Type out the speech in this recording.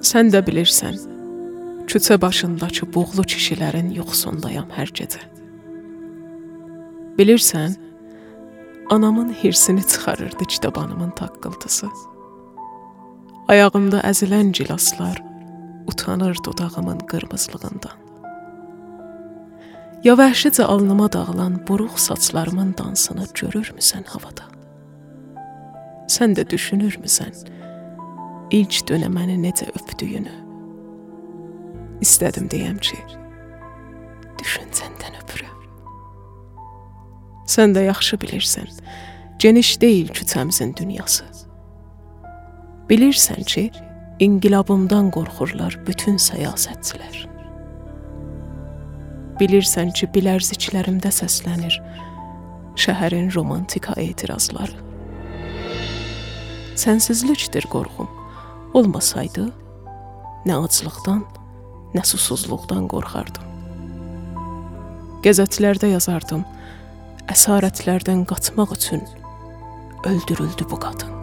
Sən də bilirsən, küçə başındakı buğlu kişilərin yuxusundayam hər gecə. Bilirsən, anamın hirsini çıxarırdı kitabanımın taqqıltısı. Ayağımda əzilən gilaslar utanır dodağımın qırmızılığından. Ya vəhşicə alnıma dağılan buruq saçlarımın dansını görürmüsən havada? Sən də düşünürmüsən ilk dönəməni necə öpdüyünü? İstədim deyəm ki, düşüncəndən öpürəm. Sən də yaxşı bilirsən, geniş deyil küçəmizin dünyası. Bilirsən ki, inqilabımdan qorxurlar bütün səyasətçilər. Bilirsən ki, bilərziklərimdə səslənir şəhərin romantika etirazları. Sənsizlikdir qorxum. Olmasaydı, nə aclıqdan, nə susuzluqdan qorxardım. Qəzetlərdə yazardım, əsarətlərdən qaçmaq üçün öldürüldü bu qadın.